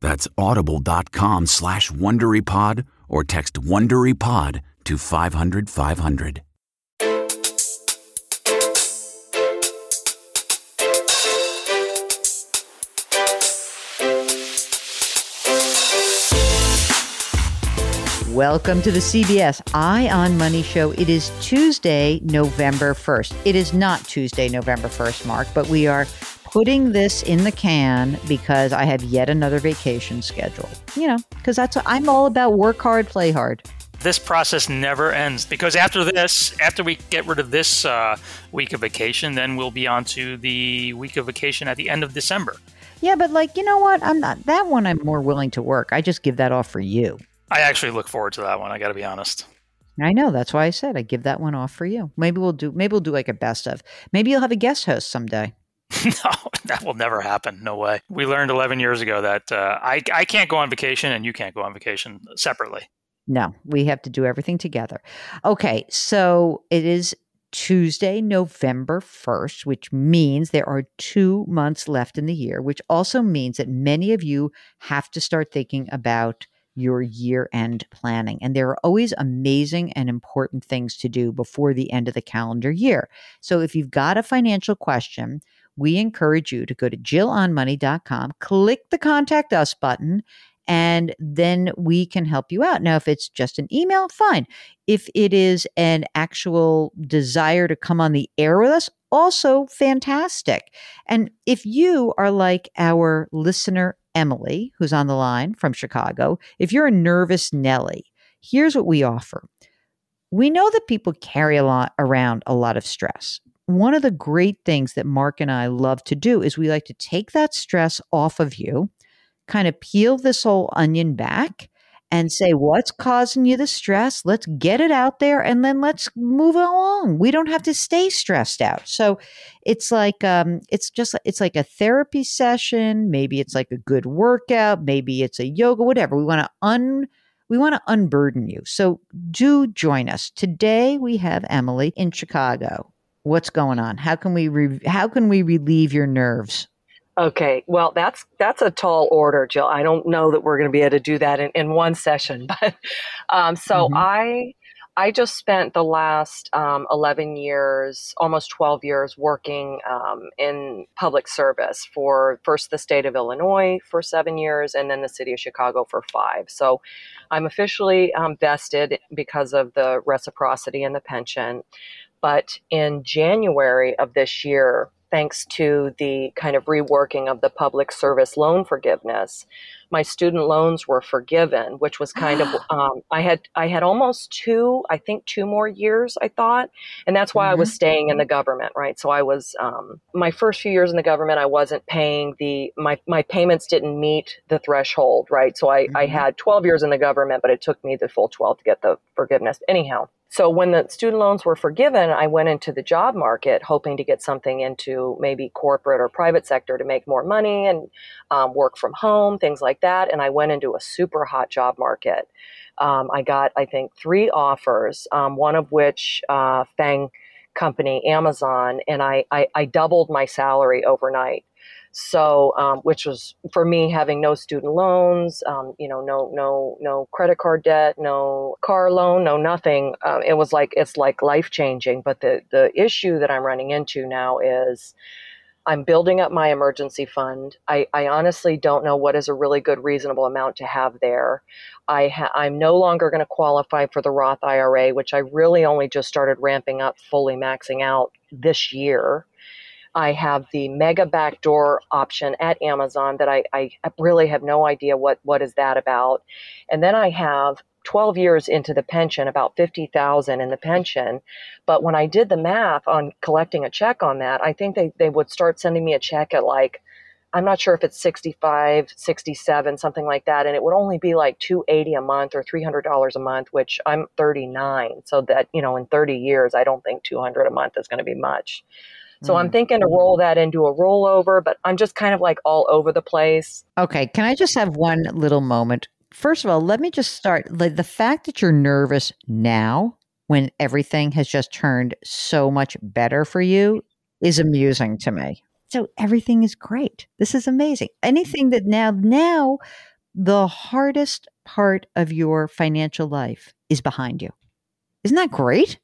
That's audible.com slash WonderyPod or text WonderyPod to 500, 500. Welcome to the CBS Eye on Money Show. It is Tuesday, November 1st. It is not Tuesday, November 1st, Mark, but we are putting this in the can because I have yet another vacation scheduled. You know, because that's what I'm all about work hard, play hard. This process never ends because after this, after we get rid of this uh, week of vacation, then we'll be on to the week of vacation at the end of December. Yeah, but like, you know what? I'm not that one I'm more willing to work. I just give that off for you. I actually look forward to that one, I got to be honest. I know. That's why I said I give that one off for you. Maybe we'll do maybe we'll do like a best of. Maybe you'll have a guest host someday. no, that will never happen. No way. We learned 11 years ago that uh, I, I can't go on vacation and you can't go on vacation separately. No, we have to do everything together. Okay, so it is Tuesday, November 1st, which means there are two months left in the year, which also means that many of you have to start thinking about your year end planning. And there are always amazing and important things to do before the end of the calendar year. So if you've got a financial question, we encourage you to go to jillonmoney.com, click the contact us button, and then we can help you out. Now, if it's just an email, fine. If it is an actual desire to come on the air with us, also fantastic. And if you are like our listener, Emily, who's on the line from Chicago, if you're a nervous Nelly, here's what we offer. We know that people carry a lot around a lot of stress one of the great things that Mark and I love to do is we like to take that stress off of you, kind of peel this whole onion back and say, what's causing you the stress? Let's get it out there and then let's move along. We don't have to stay stressed out. So it's like, um, it's just, it's like a therapy session. Maybe it's like a good workout. Maybe it's a yoga, whatever. We want to un, we want to unburden you. So do join us. Today we have Emily in Chicago what's going on? How can we re- how can we relieve your nerves? Okay, well that's that's a tall order, Jill. I don't know that we're going to be able to do that in, in one session, but um, so mm-hmm. I I just spent the last um, 11 years, almost 12 years, working um, in public service for first the state of Illinois for seven years and then the city of Chicago for five. So I'm officially um, vested because of the reciprocity and the pension. But in January of this year, thanks to the kind of reworking of the public service loan forgiveness, my student loans were forgiven, which was kind of um, I had I had almost two, I think two more years, I thought, and that's why mm-hmm. I was mm-hmm. staying in the government, right? So I was um, my first few years in the government, I wasn't paying the my my payments didn't meet the threshold, right? So I mm-hmm. I had 12 years in the government, but it took me the full 12 to get the forgiveness. Anyhow, So when the student loans were forgiven, I went into the job market hoping to get something into maybe corporate or private sector to make more money and um, work from home, things like that. And I went into a super hot job market. Um, I got, I think, three offers, um, one of which uh, FAANG company, Amazon, and I, I, I doubled my salary overnight. So, um, which was for me having no student loans, um, you know, no no no credit card debt, no car loan, no nothing. Um, it was like it's like life changing. But the the issue that I'm running into now is. I'm building up my emergency fund. I, I, honestly don't know what is a really good, reasonable amount to have there. I ha- I'm no longer going to qualify for the Roth IRA, which I really only just started ramping up, fully maxing out this year. I have the mega backdoor option at Amazon that I, I really have no idea what, what is that about. And then I have 12 years into the pension, about 50,000 in the pension. But when I did the math on collecting a check on that, I think they, they would start sending me a check at like, I'm not sure if it's 65, 67, something like that. And it would only be like 280 a month or $300 a month, which I'm 39. So that, you know, in 30 years, I don't think 200 a month is going to be much. So mm. I'm thinking to roll that into a rollover, but I'm just kind of like all over the place. Okay. Can I just have one little moment? First of all, let me just start. The fact that you're nervous now when everything has just turned so much better for you is amusing to me. So everything is great. This is amazing. Anything that now, now the hardest part of your financial life is behind you. Isn't that great?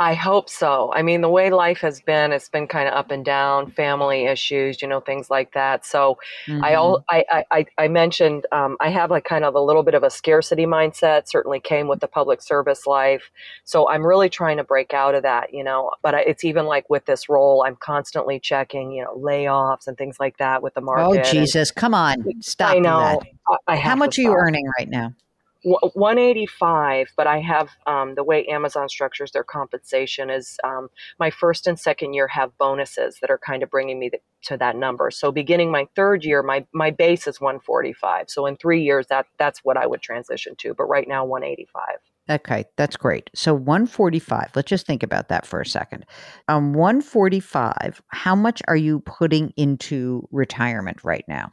I hope so. I mean, the way life has been, it's been kind of up and down, family issues, you know, things like that. So mm-hmm. I, all, I, I, I mentioned um, I have like kind of a little bit of a scarcity mindset. Certainly came with the public service life. So I'm really trying to break out of that, you know. But it's even like with this role, I'm constantly checking, you know, layoffs and things like that with the market. Oh Jesus, and, come on, stop! I know. I, I How much are you earning right now? 185 but i have um, the way amazon structures their compensation is um, my first and second year have bonuses that are kind of bringing me the, to that number so beginning my third year my, my base is 145 so in three years that that's what i would transition to but right now 185 Okay, that's great. So 145, let's just think about that for a second. Um 145, how much are you putting into retirement right now?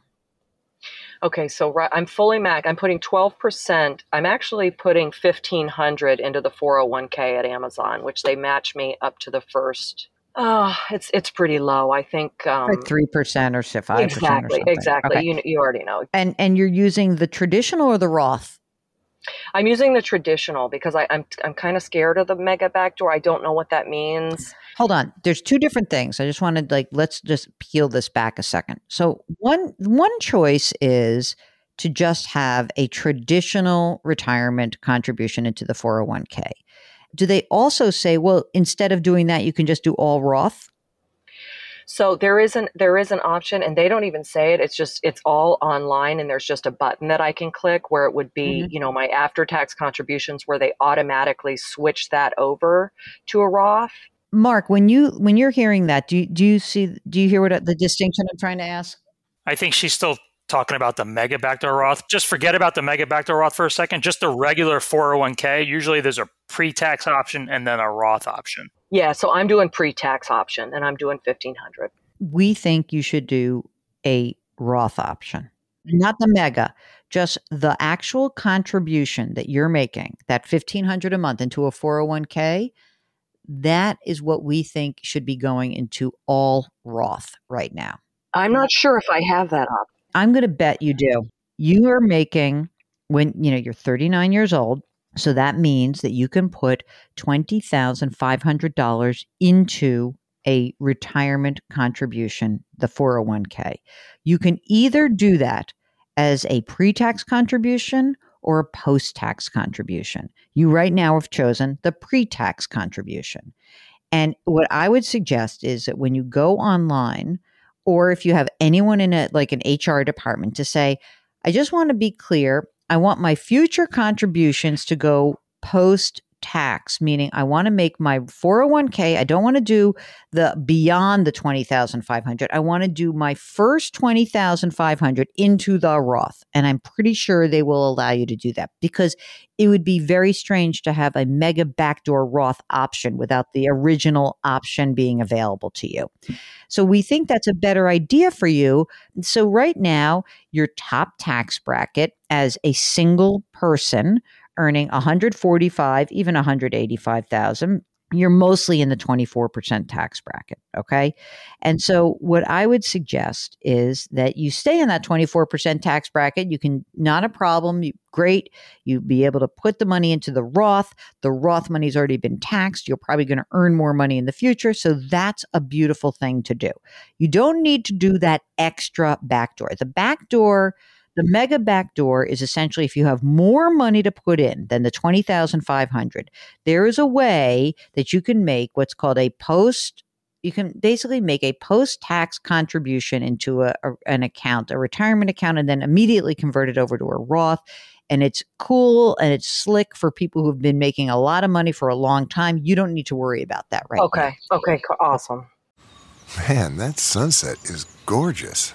Okay, so right, I'm fully Mac. I'm putting 12%. I'm actually putting 1500 into the 401k at Amazon, which they match me up to the first. Oh, it's it's pretty low. I think um, like three percent or five percent. exactly, exactly. Okay. You you already know. And and you're using the traditional or the Roth I'm using the traditional because I, am I'm, I'm kind of scared of the mega backdoor. I don't know what that means. Hold on. There's two different things. I just wanted like let's just peel this back a second. So one one choice is to just have a traditional retirement contribution into the 401k. Do they also say, well, instead of doing that, you can just do all Roth? So there is an there is an option, and they don't even say it. It's just it's all online, and there's just a button that I can click where it would be, mm-hmm. you know, my after tax contributions, where they automatically switch that over to a Roth. Mark, when you when you're hearing that, do you, do you see do you hear what the distinction I'm trying to ask? I think she's still talking about the mega backdoor Roth. Just forget about the mega backdoor Roth for a second. Just the regular 401k. Usually there's a pre-tax option and then a Roth option. Yeah, so I'm doing pre-tax option and I'm doing 1500. We think you should do a Roth option. Not the mega, just the actual contribution that you're making, that 1500 a month into a 401k. That is what we think should be going into all Roth right now. I'm not sure if I have that option. I'm going to bet you do. You are making when you know you're 39 years old so that means that you can put $20,500 into a retirement contribution, the 401k. You can either do that as a pre tax contribution or a post tax contribution. You right now have chosen the pre tax contribution. And what I would suggest is that when you go online, or if you have anyone in a like an HR department to say, I just want to be clear, I want my future contributions to go post tax, meaning I want to make my 401k, I don't want to do the beyond the 20,500. I want to do my first 20,500 into the Roth. And I'm pretty sure they will allow you to do that because it would be very strange to have a mega backdoor Roth option without the original option being available to you. So we think that's a better idea for you. So right now, your top tax bracket as a single person earning 145, even 185,000, you're mostly in the 24% tax bracket. Okay. And so, what I would suggest is that you stay in that 24% tax bracket. You can, not a problem. You, great. You'd be able to put the money into the Roth. The Roth money's already been taxed. You're probably going to earn more money in the future. So, that's a beautiful thing to do. You don't need to do that extra backdoor. The backdoor, the mega backdoor is essentially if you have more money to put in than the 20,500, there is a way that you can make what's called a post you can basically make a post tax contribution into a, a, an account, a retirement account, and then immediately convert it over to a Roth. And it's cool and it's slick for people who've been making a lot of money for a long time. You don't need to worry about that right Okay. now. Okay. Awesome. Man, that sunset is gorgeous.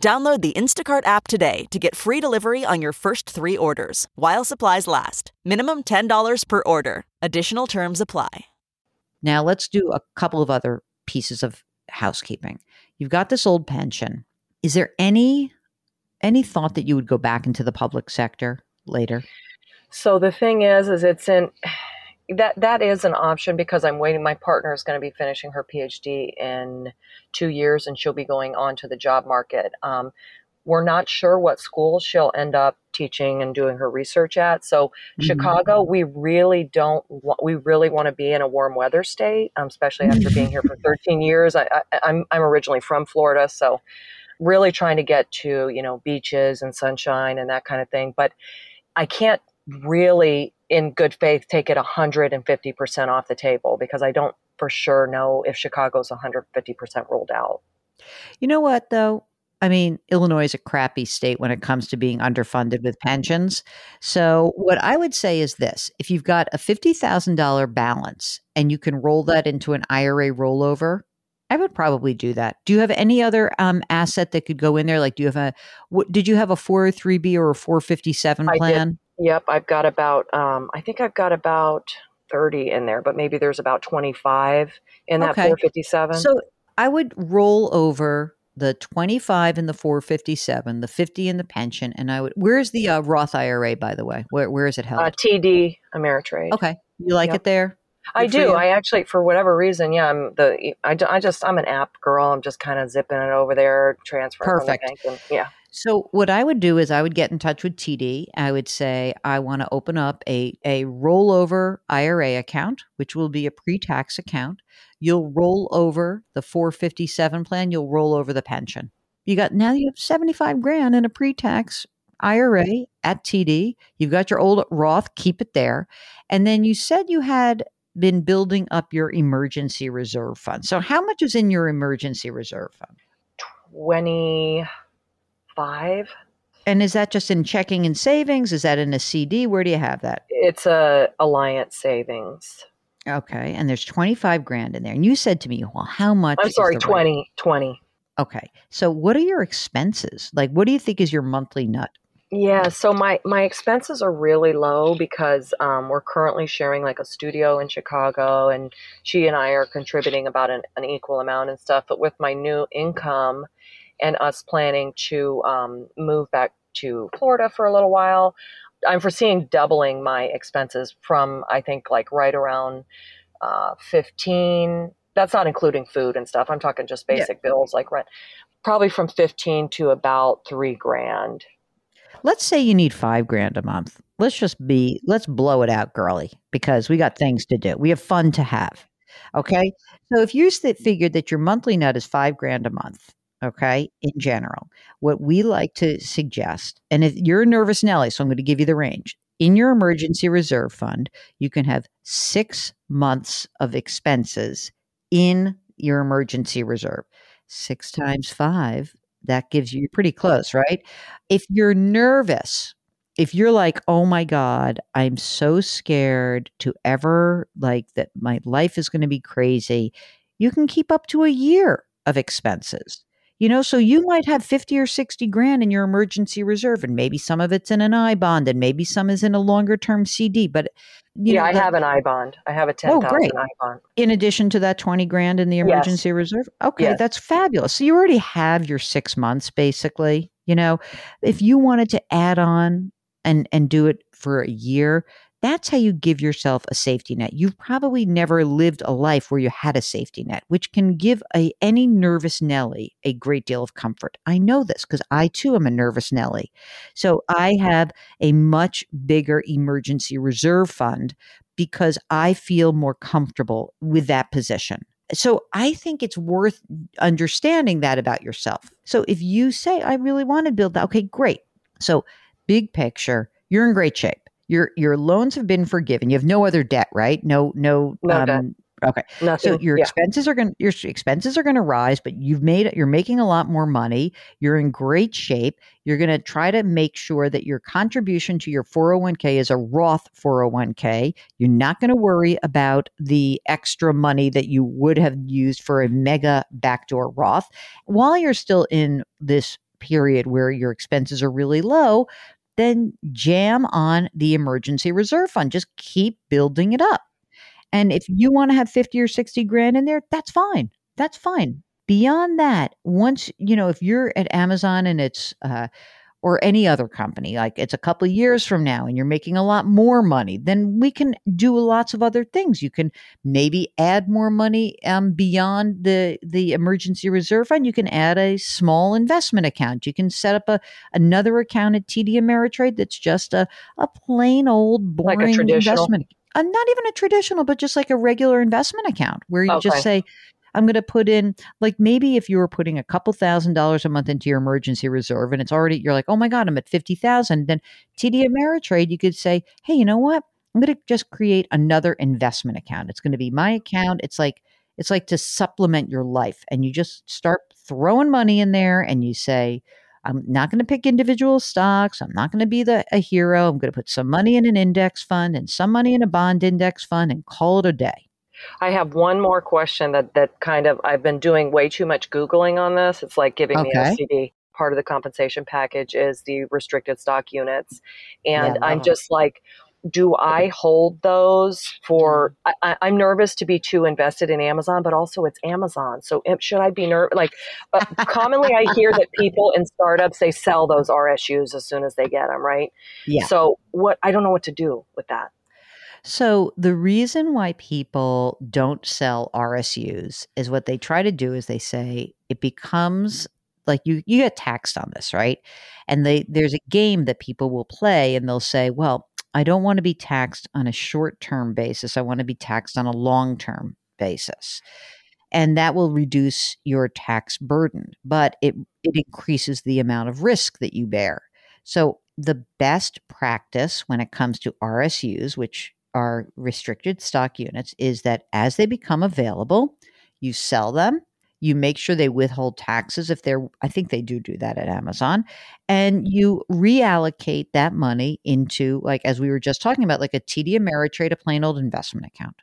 Download the Instacart app today to get free delivery on your first three orders while supplies last. Minimum $10 per order. Additional terms apply. Now let's do a couple of other pieces of housekeeping. You've got this old pension. Is there any any thought that you would go back into the public sector later? So the thing is, is it's in that that is an option because I'm waiting. My partner is going to be finishing her PhD in two years, and she'll be going on to the job market. Um, we're not sure what school she'll end up teaching and doing her research at. So mm-hmm. Chicago, we really don't. Want, we really want to be in a warm weather state, um, especially after being here for 13 years. I, I, I'm I'm originally from Florida, so really trying to get to you know beaches and sunshine and that kind of thing. But I can't really in good faith take it 150% off the table because I don't for sure know if Chicago's 150% ruled out. You know what though? I mean, Illinois is a crappy state when it comes to being underfunded with pensions. So, what I would say is this if you've got a $50,000 balance and you can roll that into an IRA rollover, I would probably do that. Do you have any other um, asset that could go in there? Like, do you have a, what, did you have a 403B or a 457 plan? Yep, I've got about um, I think I've got about 30 in there, but maybe there's about 25 in that okay. 457. So I would roll over the 25 in the 457, the 50 in the pension, and I would. Where's the uh, Roth IRA, by the way? Where where is it held? Uh, TD Ameritrade. Okay, you like yep. it there? Good I do. I actually, for whatever reason, yeah, I'm the. I, I just I'm an app girl. I'm just kind of zipping it over there, transferring. Perfect. The and, yeah. So what I would do is I would get in touch with TD. I would say I want to open up a a rollover IRA account, which will be a pre-tax account. You'll roll over the 457 plan, you'll roll over the pension. You got now you have 75 grand in a pre-tax IRA at TD. You've got your old Roth, keep it there. And then you said you had been building up your emergency reserve fund. So how much is in your emergency reserve fund? 20 five. And is that just in checking and savings? Is that in a CD? Where do you have that? It's a Alliant Savings. Okay. And there's 25 grand in there. And you said to me, well, how much? I'm sorry, 20, 20. Okay. So what are your expenses? Like, what do you think is your monthly nut? Yeah, so my my expenses are really low because um, we're currently sharing like a studio in Chicago, and she and I are contributing about an, an equal amount and stuff. But with my new income and us planning to um, move back to Florida for a little while, I'm foreseeing doubling my expenses from I think like right around uh, 15. That's not including food and stuff. I'm talking just basic yeah. bills like rent. Probably from 15 to about three grand. Let's say you need five grand a month. Let's just be, let's blow it out, girly, because we got things to do. We have fun to have. Okay. So if you figured that your monthly net is five grand a month, okay, in general, what we like to suggest, and if you're a nervous Nelly, so I'm going to give you the range. In your emergency reserve fund, you can have six months of expenses in your emergency reserve. Six times five that gives you pretty close, right? If you're nervous, if you're like, oh my God, I'm so scared to ever like that my life is going to be crazy, you can keep up to a year of expenses. You know, so you might have 50 or 60 grand in your emergency reserve, and maybe some of it's in an I bond, and maybe some is in a longer term CD. But yeah, know, I have an I bond. I have a 10,000 oh, I bond. In addition to that 20 grand in the emergency yes. reserve? Okay, yes. that's fabulous. So you already have your six months basically. You know, if you wanted to add on and and do it for a year, that's how you give yourself a safety net. You've probably never lived a life where you had a safety net, which can give a, any nervous Nelly a great deal of comfort. I know this because I too am a nervous Nelly. So I have a much bigger emergency reserve fund because I feel more comfortable with that position. So I think it's worth understanding that about yourself. So if you say, I really want to build that, okay, great. So big picture, you're in great shape your your loans have been forgiven. You have no other debt, right? No, no, no um, debt. Okay. Nothing, so your yeah. expenses are going your expenses are going to rise, but you've made you're making a lot more money. You're in great shape. You're going to try to make sure that your contribution to your 401k is a Roth 401k. You're not going to worry about the extra money that you would have used for a mega backdoor Roth while you're still in this period where your expenses are really low then jam on the emergency reserve fund. Just keep building it up. And if you want to have 50 or 60 grand in there, that's fine. That's fine. Beyond that, once, you know, if you're at Amazon and it's uh, or any other company, like it's a couple of years from now and you're making a lot more money, then we can do lots of other things. You can maybe add more money um, beyond the the emergency reserve fund. You can add a small investment account. You can set up a another account at TD Ameritrade that's just a, a plain old boring like investment. Uh, not even a traditional, but just like a regular investment account where you okay. just say, I'm going to put in like maybe if you were putting a couple thousand dollars a month into your emergency reserve and it's already you're like, oh my God, I'm at fifty thousand. Then TD Ameritrade, you could say, hey, you know what? I'm going to just create another investment account. It's going to be my account. It's like it's like to supplement your life, and you just start throwing money in there, and you say. I'm not going to pick individual stocks. I'm not going to be the a hero. I'm going to put some money in an index fund and some money in a bond index fund and call it a day. I have one more question that that kind of I've been doing way too much googling on this. It's like giving okay. me OCD. Part of the compensation package is the restricted stock units, and yeah, I'm just like, do I hold those for? I, am nervous to be too invested in Amazon, but also it's Amazon. So should I be nervous? Like, uh, commonly I hear that people in startups they sell those RSUs as soon as they get them, right? Yeah. So what? I don't know what to do with that. So the reason why people don't sell RSUs is what they try to do is they say it becomes like you you get taxed on this, right? And they there's a game that people will play and they'll say, "Well, I don't want to be taxed on a short-term basis. I want to be taxed on a long-term basis." And that will reduce your tax burden, but it it increases the amount of risk that you bear. So the best practice when it comes to RSUs, which are restricted stock units is that as they become available, you sell them. You make sure they withhold taxes if they're, I think they do do that at Amazon. And mm-hmm. you reallocate that money into, like, as we were just talking about, like a TD Ameritrade, a plain old investment account.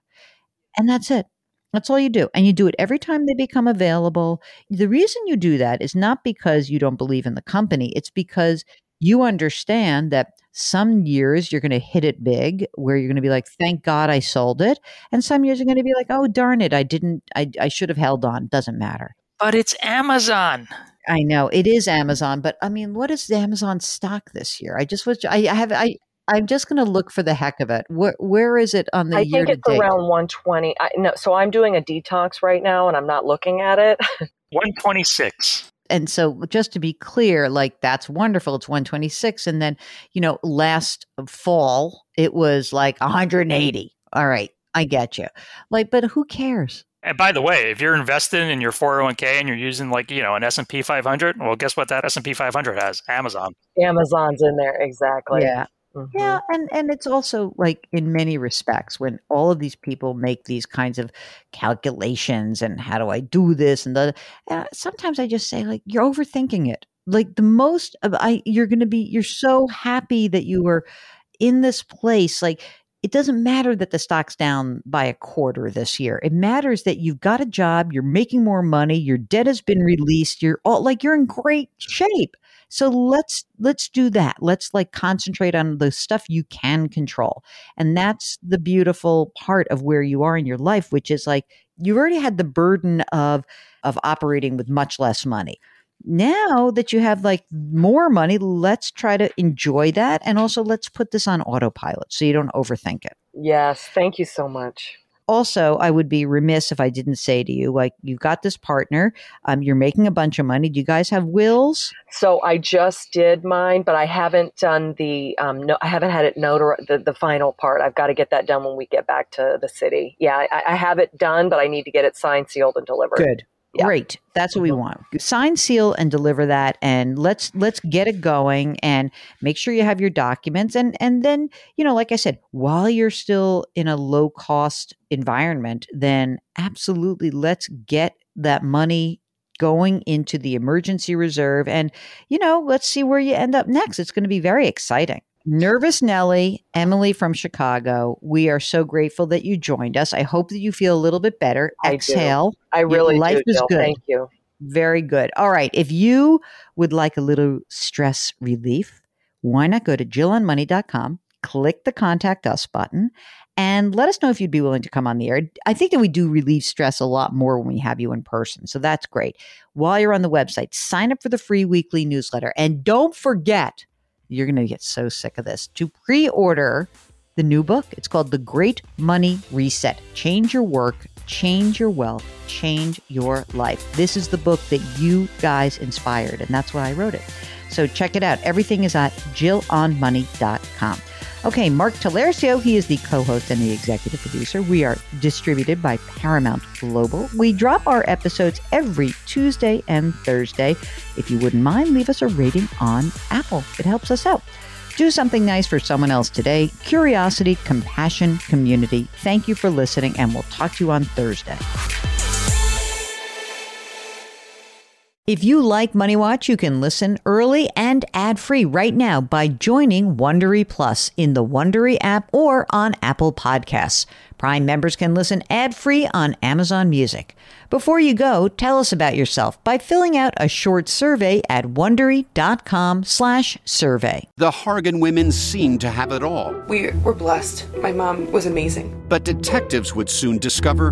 And that's it. That's all you do. And you do it every time they become available. The reason you do that is not because you don't believe in the company, it's because you understand that some years you're going to hit it big where you're going to be like thank god i sold it and some years you're going to be like oh darn it i didn't i, I should have held on doesn't matter but it's amazon i know it is amazon but i mean what is the amazon stock this year i just was i, I have i I'm just going to look for the heck of it. Where, where is it on the I year think it's to date? around 120. I, no, so I'm doing a detox right now, and I'm not looking at it. 126. And so, just to be clear, like that's wonderful. It's 126. And then, you know, last fall, it was like 180. All right. I get you. Like, but who cares? And by the way, if you're investing in your 401k and you're using like, you know, an S&P 500, well, guess what that S&P 500 has? Amazon. Amazon's in there. Exactly. Yeah. Mm-hmm. Yeah, and and it's also like in many respects when all of these people make these kinds of calculations and how do I do this and the uh, sometimes I just say like you're overthinking it. Like the most of I you're going to be you're so happy that you were in this place like it doesn't matter that the stock's down by a quarter this year. It matters that you've got a job, you're making more money, your debt has been released, you're all like you're in great shape. So let's let's do that. Let's like concentrate on the stuff you can control. And that's the beautiful part of where you are in your life, which is like you've already had the burden of of operating with much less money. Now that you have like more money, let's try to enjoy that and also let's put this on autopilot so you don't overthink it. Yes, thank you so much also, I would be remiss if I didn't say to you, like, you've got this partner, um, you're making a bunch of money. Do you guys have wills? So I just did mine, but I haven't done the, um, no, I haven't had it notar the, the final part. I've got to get that done when we get back to the city. Yeah, I, I have it done, but I need to get it signed, sealed, and delivered. Good. Yeah. Great. That's what we want. Sign, seal, and deliver that, and let's let's get it going. And make sure you have your documents. And and then you know, like I said, while you're still in a low cost environment, then absolutely let's get that money going into the emergency reserve. And you know, let's see where you end up next. It's going to be very exciting. Nervous Nelly, Emily from Chicago, we are so grateful that you joined us. I hope that you feel a little bit better. I Exhale. Do. I really Life do, is Jill. good. Thank you. Very good. All right. If you would like a little stress relief, why not go to jillonmoney.com, click the contact us button, and let us know if you'd be willing to come on the air. I think that we do relieve stress a lot more when we have you in person. So that's great. While you're on the website, sign up for the free weekly newsletter. And don't forget, you're going to get so sick of this. To pre order the new book, it's called The Great Money Reset Change Your Work, Change Your Wealth, Change Your Life. This is the book that you guys inspired, and that's why I wrote it. So check it out. Everything is at jillonmoney.com. Okay, Mark Talercio, he is the co host and the executive producer. We are distributed by Paramount Global. We drop our episodes every Tuesday and Thursday. If you wouldn't mind, leave us a rating on Apple, it helps us out. Do something nice for someone else today. Curiosity, compassion, community. Thank you for listening, and we'll talk to you on Thursday. If you like Money Watch, you can listen early and ad-free right now by joining Wondery Plus in the Wondery app or on Apple Podcasts. Prime members can listen ad-free on Amazon Music. Before you go, tell us about yourself by filling out a short survey at wondery.com/survey. The Hargan women seemed to have it all. We were blessed. My mom was amazing. But detectives would soon discover